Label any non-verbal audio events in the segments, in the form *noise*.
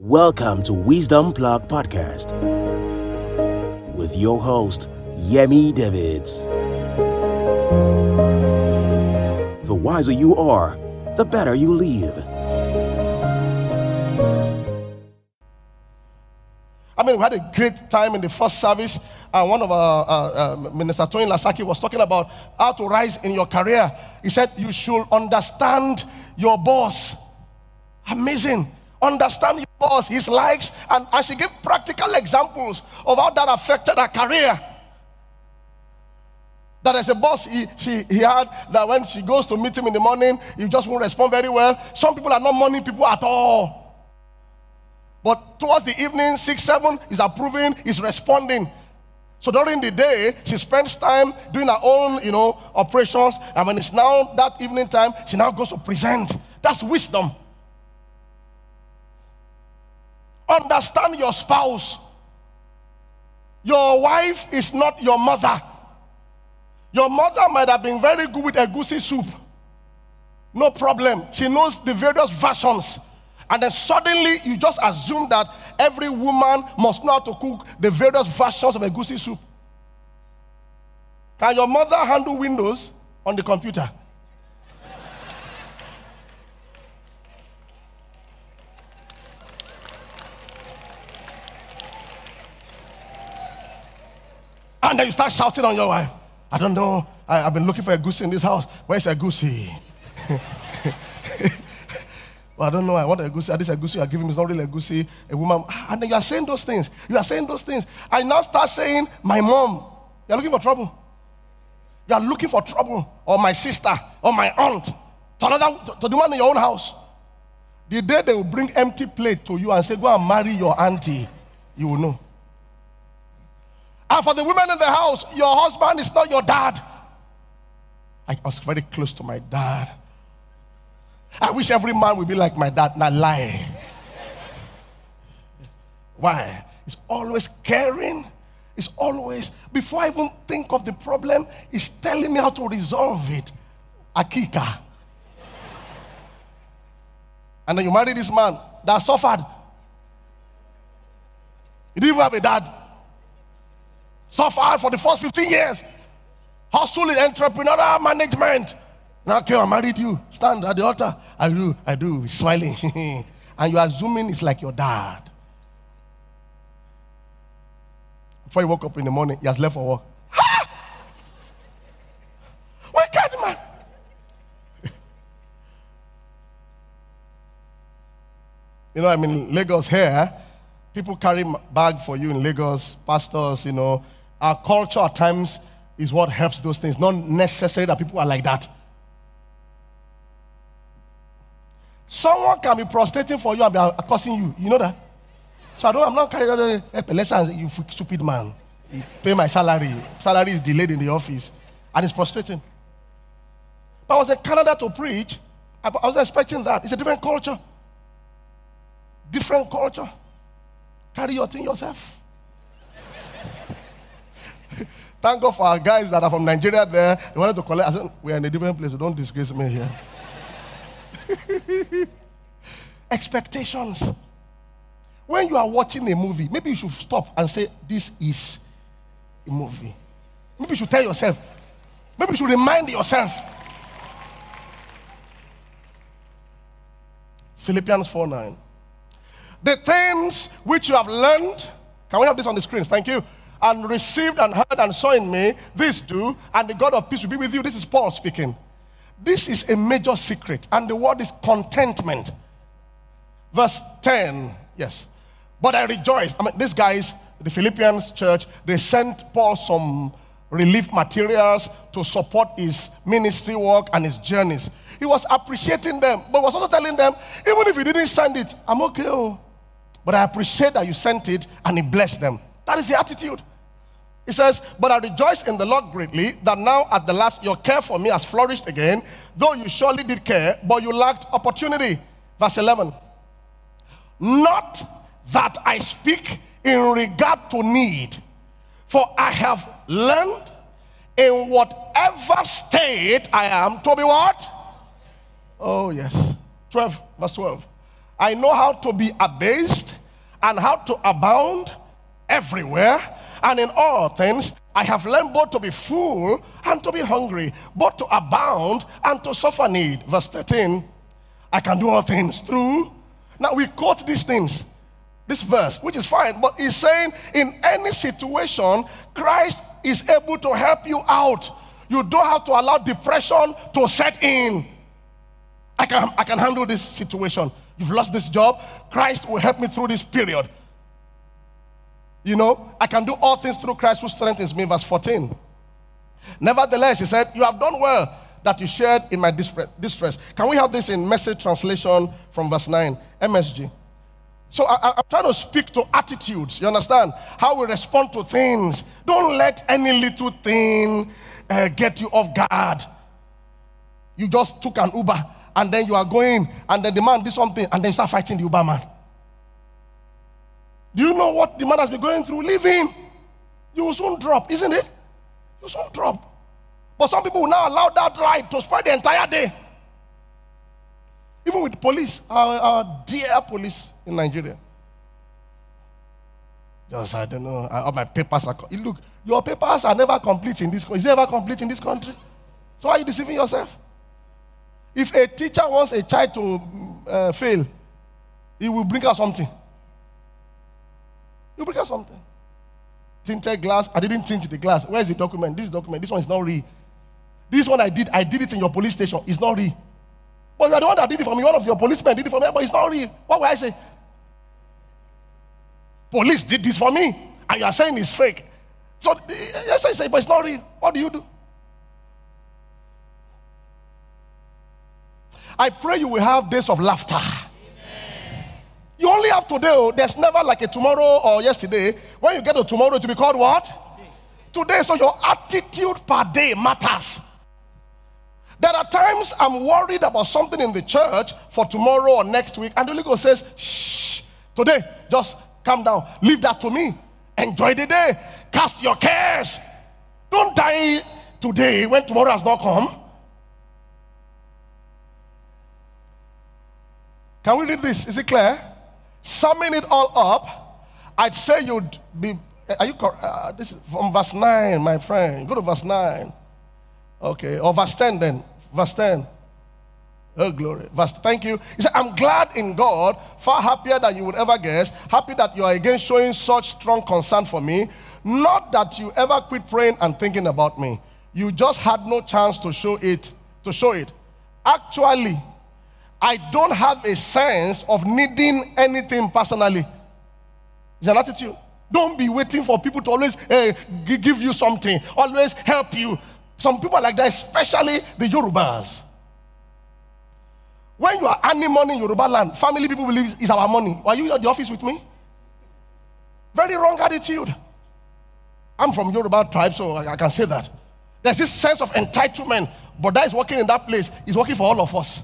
Welcome to Wisdom Plug Podcast with your host, Yemi Davids. The wiser you are, the better you live. I mean, we had a great time in the first service. and one of our uh, uh, Minister Tony Lasaki was talking about how to rise in your career. He said you should understand your boss. Amazing. Understand your boss, his likes, and I should give practical examples of how that affected her career. That as a boss, he, she, he had that when she goes to meet him in the morning, he just won't respond very well. Some people are not morning people at all. But towards the evening, six, seven, he's approving, he's responding. So during the day, she spends time doing her own, you know, operations. And when it's now that evening time, she now goes to present. That's wisdom. Understand your spouse. Your wife is not your mother. Your mother might have been very good with egusi soup. No problem. She knows the various versions. And then suddenly you just assume that every woman must know how to cook the various versions of egusi soup. Can your mother handle Windows on the computer? And then you start shouting on your wife. I don't know. I, have been looking for egusi in this house. Where's egusi? *laughs* well, I don't know. I want egusi. This egusi are giving me is not really egusi. A woman. And then you are saying those things. You are saying those things. I now start saying, my mom. You are looking for trouble. You are looking for trouble. Or my sister. Or my aunt. To another, to, to the one in your own house. The day they will bring empty plate to you and say, go and marry your auntie, you will know. And for the women in the house, your husband is not your dad. I was very close to my dad. I wish every man would be like my dad, not lie. Why? He's always caring. He's always, before I even think of the problem, he's telling me how to resolve it. Akika. and then you marry this man that suffered. He didn't even have a dad. Suffered for the first 15 years. Hustle in entrepreneurial management. Now, okay, I married you. Stand at the altar. I do, I do, smiling. *laughs* and you're assuming it's like your dad. Before you woke up in the morning, he has left for work. Ha! Wicked man. *laughs* you know, I mean, Lagos here, people carry bag for you in Lagos, pastors, you know, our culture at times is what helps those things, not necessarily that people are like that. Someone can be prostrating for you and be accosting you. You know that? So I don't, I'm not carrying out a lesson, you stupid man. You pay my salary. Salary is delayed in the office. And it's frustrating. But I was in Canada to preach. I was expecting that. It's a different culture. Different culture. Carry your thing yourself. *laughs* Thank God for our guys that are from Nigeria there. They wanted to collect. I said, we're in a different place. So don't disgrace me here. *laughs* Expectations. When you are watching a movie, maybe you should stop and say, This is a movie. Maybe you should tell yourself. Maybe you should remind yourself. Philippians 4 9. The things which you have learned, can we have this on the screens? Thank you and received and heard and saw in me, this do, and the God of peace will be with you. This is Paul speaking. This is a major secret, and the word is contentment. Verse 10, yes. But I rejoiced. I mean, these guys, the Philippians church, they sent Paul some relief materials to support his ministry work and his journeys. He was appreciating them, but was also telling them, even if you didn't send it, I'm okay. Oh. But I appreciate that you sent it and he blessed them. That is the attitude. He says, But I rejoice in the Lord greatly that now at the last your care for me has flourished again, though you surely did care, but you lacked opportunity. Verse 11. Not that I speak in regard to need, for I have learned in whatever state I am to be what? Oh, yes. 12, verse 12. I know how to be abased and how to abound everywhere. And in all things, I have learned both to be full and to be hungry, both to abound and to suffer need. Verse 13, I can do all things through. Now we quote these things, this verse, which is fine, but he's saying in any situation, Christ is able to help you out. You don't have to allow depression to set in. I can, I can handle this situation. You've lost this job. Christ will help me through this period. You know, I can do all things through Christ who strengthens me. Verse 14. Nevertheless, he said, You have done well that you shared in my distress. Can we have this in message translation from verse 9, MSG? So I, am trying to speak to attitudes. You understand? How we respond to things. Don't let any little thing uh, get you off guard. You just took an Uber and then you are going and then the man did something and then you start fighting the Uber man. Do you know what the man has been going through? Leave him. You will soon drop, isn't it? You will soon drop. But some people will now allow that ride to spread the entire day. Even with police, our, our dear police in Nigeria. Just, I don't know, all my papers are. Look, your papers are never complete in this country. Is it ever complete in this country? So why are you deceiving yourself? If a teacher wants a child to uh, fail, he will bring out something. You bring out something. Tinted glass. I didn't tint the glass. Where is the document? This document. This one is not real. This one I did. I did it in your police station. It's not real. But you are the one that did it for me. One of your policemen did it for me, but it's not real. What would I say? Police did this for me, and you are saying it's fake. So eh, eh, yes, I say, but it's not real. What do you do? I pray you will have days of laughter. Today. Oh, there's never like a tomorrow or yesterday. When you get to tomorrow, to be called what? Today. So your attitude per day matters. There are times I'm worried about something in the church for tomorrow or next week, and the Holy Ghost says, Shh, today, just calm down. Leave that to me. Enjoy the day. Cast your cares. Don't die today when tomorrow has not come. Can we read this? Is it clear? Summing it all up, I'd say you'd be. Are you uh, this is from verse 9, my friend? Go to verse 9. Okay, or verse 10 then. Verse 10. Oh, glory. Verse, thank you. He said, I'm glad in God, far happier than you would ever guess, happy that you are again showing such strong concern for me. Not that you ever quit praying and thinking about me. You just had no chance to show it, to show it. Actually, I don't have a sense of needing anything personally. It's an attitude. Don't be waiting for people to always uh, give you something, always help you. Some people like that, especially the Yorubas. When you are earning money in Yoruba land, family people believe it's our money. Are you at the office with me? Very wrong attitude. I'm from Yoruba tribe, so I can say that. There's this sense of entitlement, but that is working in that place. Is working for all of us.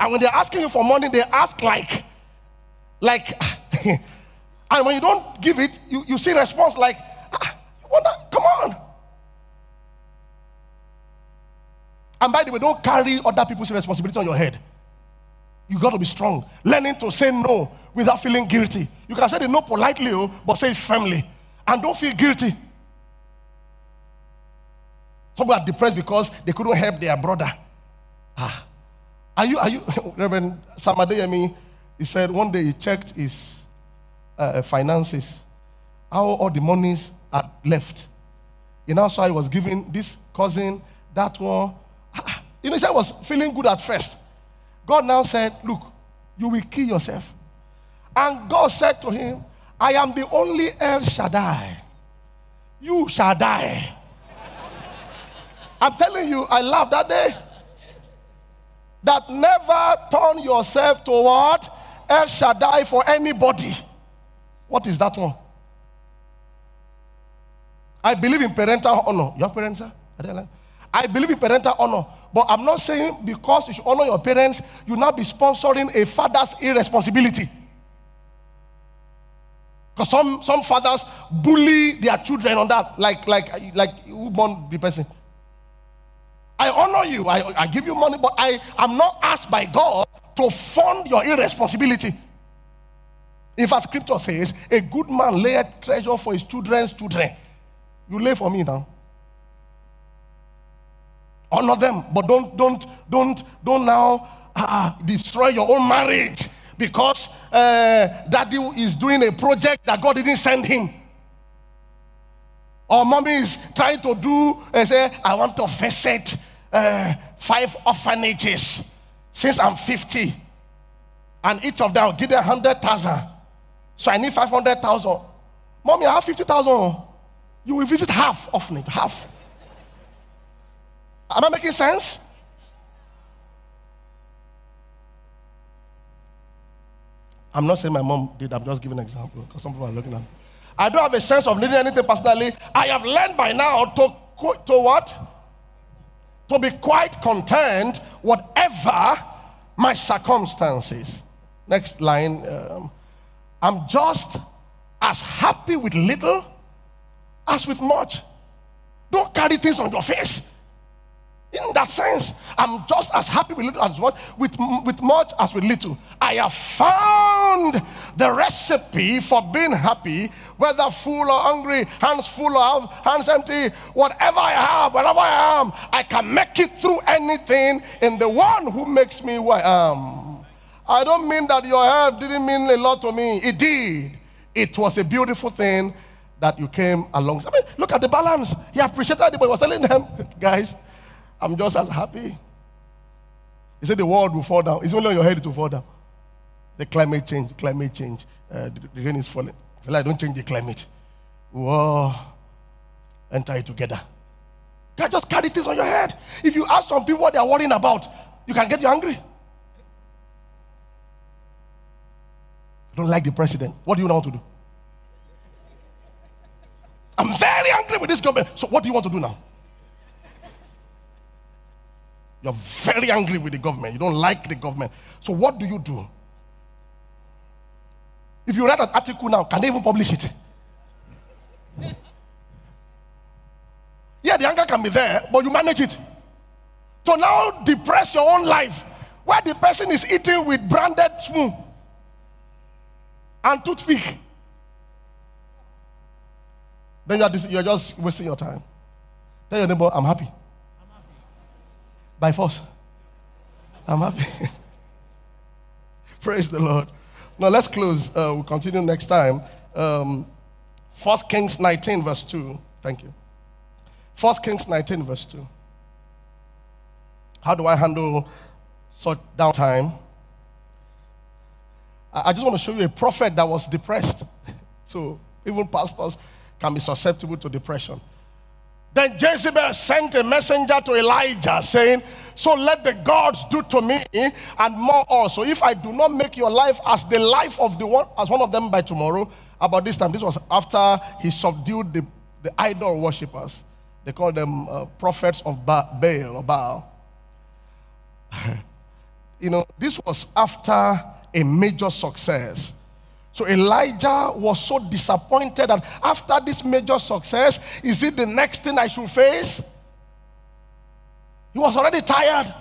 And when they're asking you for money, they ask like, like, *laughs* and when you don't give it, you, you see response like, ah, wonder, come on. And by the way, don't carry other people's responsibility on your head. You got to be strong. Learning to say no without feeling guilty. You can say the no politely, oh, but say it firmly. And don't feel guilty. Some people are depressed because they couldn't help their brother. Ah. Are you, are you, *laughs* Reverend Sam Adeyemi, he said one day he checked his uh, finances, how all the monies are left. You know, so I was giving this cousin, that one. *laughs* You know, he said I was feeling good at first. God now said, Look, you will kill yourself. And God said to him, I am the only El Shaddai. You shall die. *laughs* I'm telling you, I laughed that day that never turn yourself toward El Shaddai for anybody. What is that one? I believe in parental honor. You have parents, sir? I believe in parental honor. But I'm not saying because you should honor your parents, you now be sponsoring a father's irresponsibility. Because some, some fathers bully their children on that, like like like who born the person. I honor you. I, I give you money, but I am not asked by God to fund your irresponsibility. In fact, scripture says, a good man layeth treasure for his children's children. You lay for me now. Honor them, but don't, don't, don't, don't now uh, destroy your own marriage because uh, daddy is doing a project that God didn't send him. Or mommy is trying to do, uh, say, I want to visit uh, five orphanages since I'm 50. And each of them will give them 100,000. So I need 500,000. Mommy, I have 50,000. You will visit half of orphanage, half. Am I making sense? I'm not saying my mom did, I'm just giving an example because some people are looking at me. I don't have a sense of needing anything personally. I have learned by now to, to what? To be quite content, whatever my circumstances. Next line. Um, I'm just as happy with little as with much. Don't carry things on your face. In that sense, I'm just as happy with little as much, with, with much as with little. I have found the recipe for being happy, whether full or hungry, hands full or hands empty, whatever I have, wherever I am, I can make it through anything in the one who makes me who I am. I don't mean that your help didn't mean a lot to me. It did. It was a beautiful thing that you came along. I mean, look at the balance. He appreciated it, but he was telling them, *laughs* guys, I'm just as happy. He said the world will fall down. It's only on your head it will fall down. The climate change, climate change. Uh, the, the rain is falling. I don't change the climate, we'll enter it together. God just carry things on your head. If you ask some people what they are worrying about, you can get you angry. I don't like the president. What do you want to do? I'm very angry with this government. So what do you want to do now? You're very angry with the government. You don't like the government. So what do you do? If you write an article now, can they even publish it? Yeah, the anger can be there, but you manage it. So now depress your own life where the person is eating with branded spoon and toothpick. Then you are, you are just wasting your time. Tell your neighbor, I'm happy. I'm happy by force. I'm happy. *laughs* Praise the Lord. Now let's close. Uh, we'll continue next time. Um, 1 Kings 19, verse 2. Thank you. 1 Kings 19, verse 2. How do I handle such downtime? I just want to show you a prophet that was depressed. *laughs* so even pastors can be susceptible to depression. Then Jezebel sent a messenger to Elijah saying, So let the gods do to me and more also. If I do not make your life as the life of the one as one of them by tomorrow, about this time, this was after he subdued the, the idol worshippers. They called them uh, prophets of ba- Baal or Baal. *laughs* you know, this was after a major success. So Elijah was so disappointed that after this major success, is it the next thing I should face? He was already tired.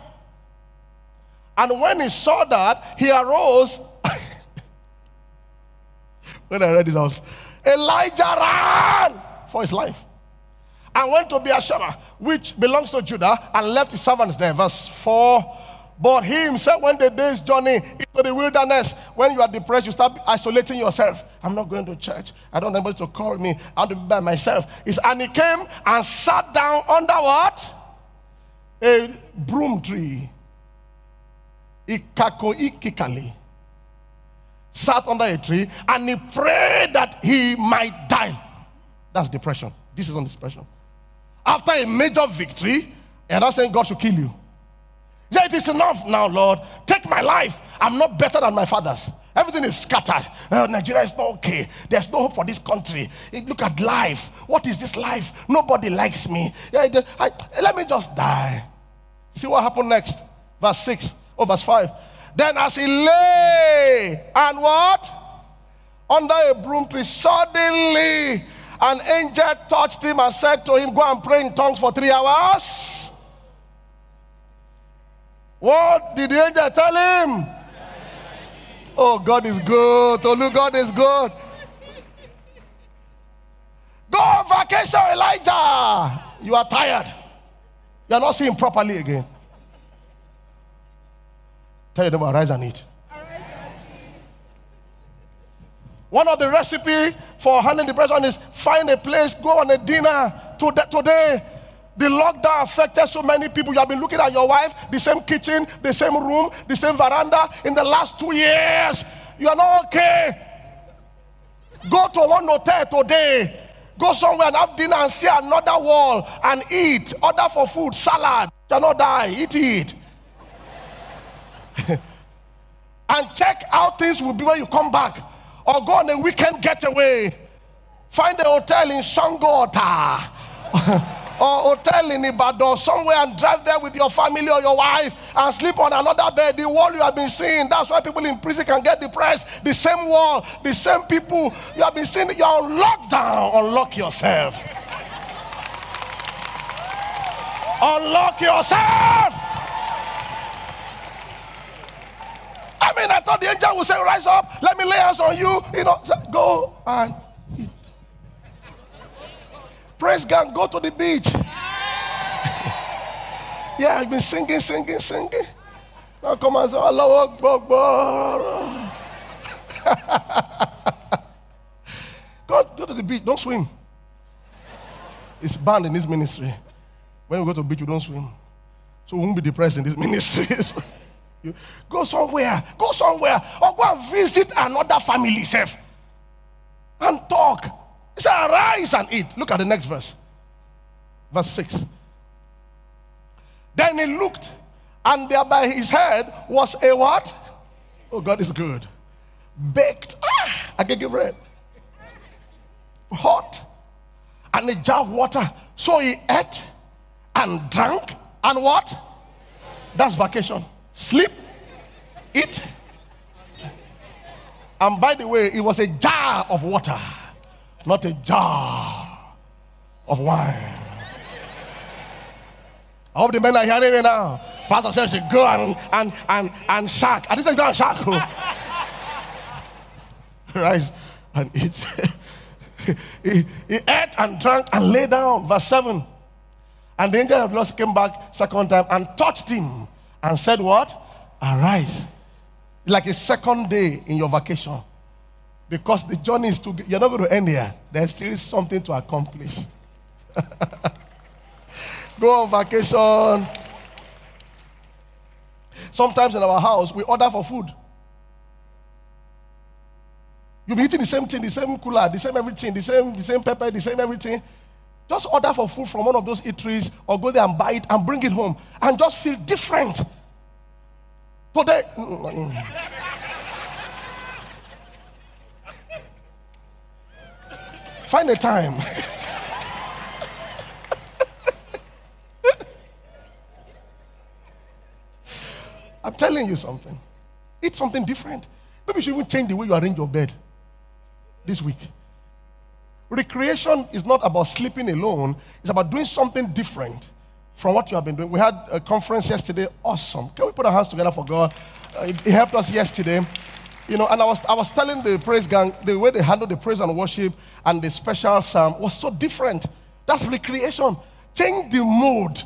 And when he saw that, he arose. *laughs* when I read this, house, Elijah ran for his life and went to Beersheba, which belongs to Judah, and left his servants there. Verse 4 but he himself when the day's journey into the wilderness. When you are depressed, you start isolating yourself. I'm not going to church. I don't want anybody to call me. I want to be by myself. It's, and he came and sat down under what? A broom tree. Ikakoikikali. Sat under a tree and he prayed that he might die. That's depression. This is on depression. After a major victory, and I'm saying God should kill you. It is enough now, Lord. Take my life. I'm not better than my fathers. Everything is scattered. Uh, Nigeria is not okay. There's no hope for this country. Look at life. What is this life? Nobody likes me. Yeah, I, let me just die. See what happened next. Verse 6 or verse 5. Then as he lay and what? Under a broom tree, suddenly an angel touched him and said to him, Go and pray in tongues for three hours. What did the angel tell him? Oh, God is good. Tolu, God is good. Go on vacation, Elijah. You are tired. You are not seeing properly again. Tell your neighbor, rise and eat. One of the recipe for handling depression is find a place, go on a dinner today. The lockdown affected so many people. You have been looking at your wife, the same kitchen, the same room, the same veranda in the last two years. You are not okay. Go to one hotel today. Go somewhere and have dinner and see another wall and eat. Order for food, salad. You cannot die. Eat it. *laughs* and check how things will be when you come back. Or go on a weekend getaway. Find a hotel in Shangota. *laughs* or hotel in Ibadan somewhere and drive there with your family or your wife and sleep on another bed. The wall you have been seeing. That's why people in prison can get depressed. The same wall, the same people you have been seeing. You're on lockdown. Unlock yourself. Unlock yourself. I mean, I thought the angel would say, Rise up, let me lay hands on you. You know, go and Praise God, go to the beach. *laughs* yeah, I've been singing, singing, singing. Now come and say, Allah Akbar. *laughs* go, go to the beach, don't swim. It's banned in this ministry. When we go to the beach, we don't swim. So we won't be depressed in this *laughs* ministry. go somewhere, go somewhere, or go and visit another family, self, and talk. He said, Arise and eat. Look at the next verse. Verse 6. Then he looked, and there by his head was a what? Oh, God is good. Baked. Ah, I can give bread. Hot. And a jar of water. So he ate and drank and what? That's vacation. Sleep, eat. And by the way, it was a jar of water not a jar of wine. I hope the men are hearing me now. Pastor says to go and and and and shark. I didn't say go and shark. *laughs* Rise and eat. *laughs* he, he ate and drank and lay down. Verse 7. And the angel of the Lord came back second time and touched him and said, What? Arise. Like a second day in your vacation. Because the journey is too, you're not going to end here. There's still something to accomplish. *laughs* Go on vacation. Sometimes in our house, we order for food. You'll be eating the same thing, the same cooler, the same everything, the same, the same pepper, the same everything. Just order for food from one of those eateries or go there and buy it and bring it home and just feel different. Today. Mm, mm, mm. Find a time. I'm telling you something. Eat something different. Maybe you should even change the way you arrange your bed this week. Recreation is not about sleeping alone, it's about doing something different from what you have been doing. We had a conference yesterday. Awesome. Can we put our hands together for God? Uh, he helped us yesterday. You know, and I was, I was telling the praise gang the way they handle the praise and worship and the special psalm was so different. That's recreation. Change the mood.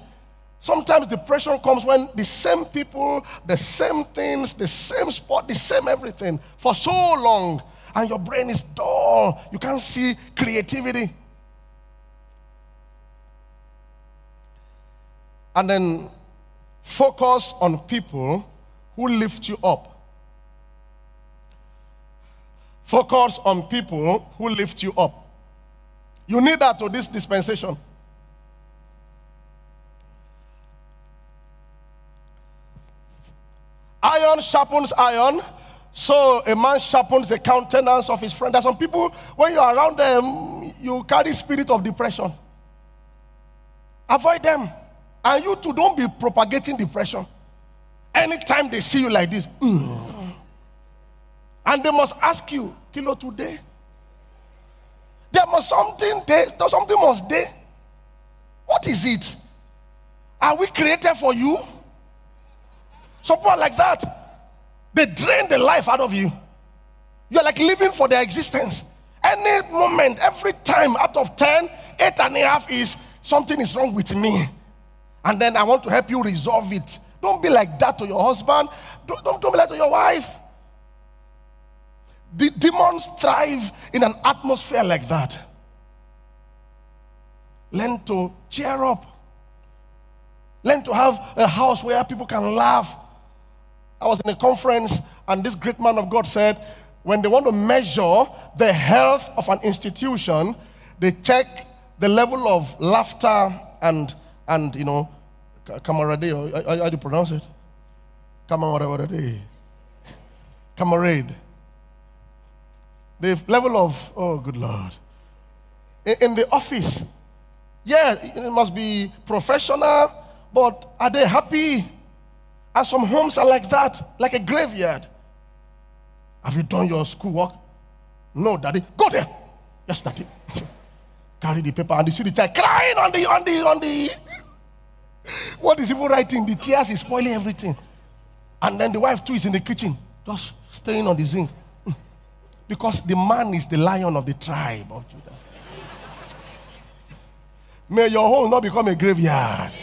Sometimes depression comes when the same people, the same things, the same spot, the same everything for so long, and your brain is dull. You can't see creativity. And then focus on people who lift you up Focus on people who lift you up. You need that to this dispensation. Iron sharpens iron, so a man sharpens the countenance of his friend. There's some people, when you're around them, you carry spirit of depression. Avoid them. And you too, don't be propagating depression. Anytime they see you like this, mm, and they must ask you, kilo today. There must something there, something must there. What is it? Are we created for you? Some people like that. They drain the life out of you. You're like living for their existence. Any moment, every time out of 10, eight and a half is something is wrong with me. And then I want to help you resolve it. Don't be like that to your husband. Don't, don't, don't be like to your wife. The demons thrive in an atmosphere like that. Learn to cheer up. Learn to have a house where people can laugh. I was in a conference, and this great man of God said, when they want to measure the health of an institution, they check the level of laughter and, and you know, camaraderie, how, how do you pronounce it? Camaraderie. Camarade. The level of, oh, good Lord. In, in the office, yeah, it must be professional, but are they happy? And some homes are like that, like a graveyard. Have you done your schoolwork? No, daddy. Go there. Yes, daddy. *laughs* Carry the paper and you see the child crying on the on the on the. *laughs* What is even writing? The tears is spoiling everything. And then the wife too is in the kitchen, just staying on the zinc. Because the man is the lion of the tribe of Judah. May your home not become a graveyard.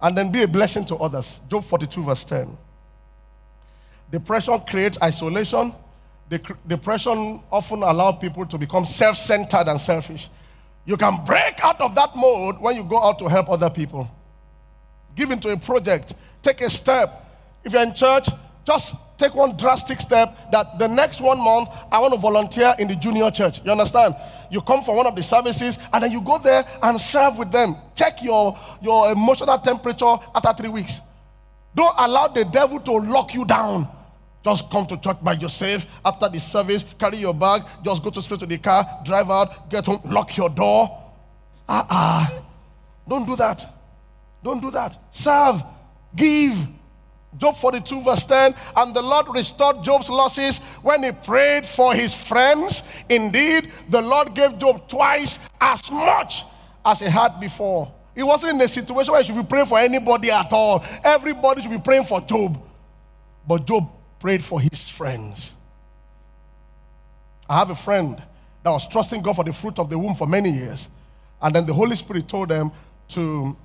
And then be a blessing to others. Job 42, verse 10. Depression creates isolation. Depression often allows people to become self centered and selfish. You can break out of that mode when you go out to help other people. Give into a project, take a step. If you're in church, just take one drastic step that the next one month I want to volunteer in the junior church. You understand? You come for one of the services and then you go there and serve with them. Check your, your emotional temperature after three weeks. Don't allow the devil to lock you down. Just come to church by yourself after the service, carry your bag, just go to straight to the car, drive out, get home, lock your door. Ah, uh-uh. Don't do that. Don't do that. Serve, give. Job 42, verse 10. And the Lord restored Job's losses when he prayed for his friends. Indeed, the Lord gave Job twice as much as he had before. He wasn't in a situation where he should be praying for anybody at all. Everybody should be praying for Job. But Job prayed for his friends. I have a friend that was trusting God for the fruit of the womb for many years. And then the Holy Spirit told them to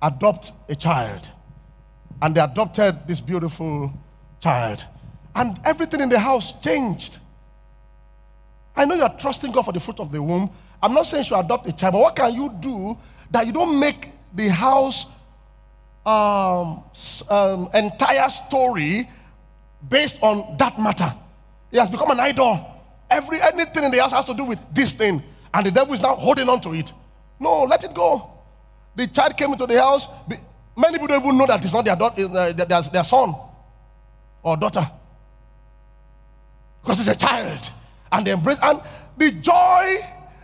adopt a child and they adopted this beautiful child. And everything in the house changed. I know you're trusting God for the fruit of the womb. I'm not saying you should adopt a child, but what can you do that you don't make the house um, um, entire story based on that matter? It has become an idol. Every anything in the house has to do with this thing, and the devil is now holding on to it. No, let it go. The child came into the house. Many people don't even know that it's not their, daughter, uh, their, their son or daughter. Because it's a child. And they embrace, and the joy,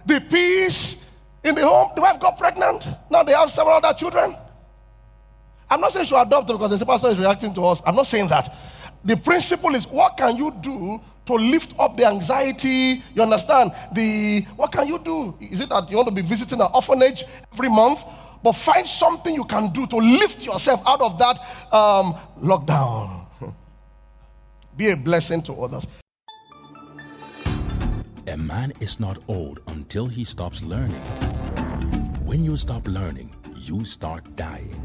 the peace in the home, the wife got pregnant. Now they have several other children. I'm not saying she adopt because the pastor is reacting to us. I'm not saying that. The principle is what can you do to lift up the anxiety? You understand? The what can you do? Is it that you want to be visiting an orphanage every month? But find something you can do to lift yourself out of that um, lockdown. *laughs* Be a blessing to others. A man is not old until he stops learning. When you stop learning, you start dying.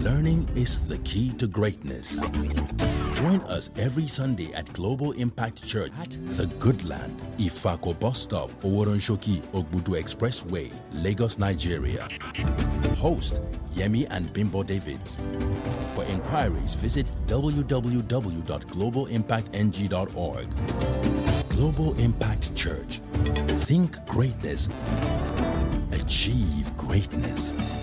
Learning is the key to greatness. Join us every Sunday at Global Impact Church at The Good Land, Ifako Bus Stop, Oworonshoki, Ogbudu Expressway, Lagos, Nigeria. Host Yemi and Bimbo Davids. For inquiries, visit www.globalimpactng.org. Global Impact Church. Think greatness. Achieve greatness.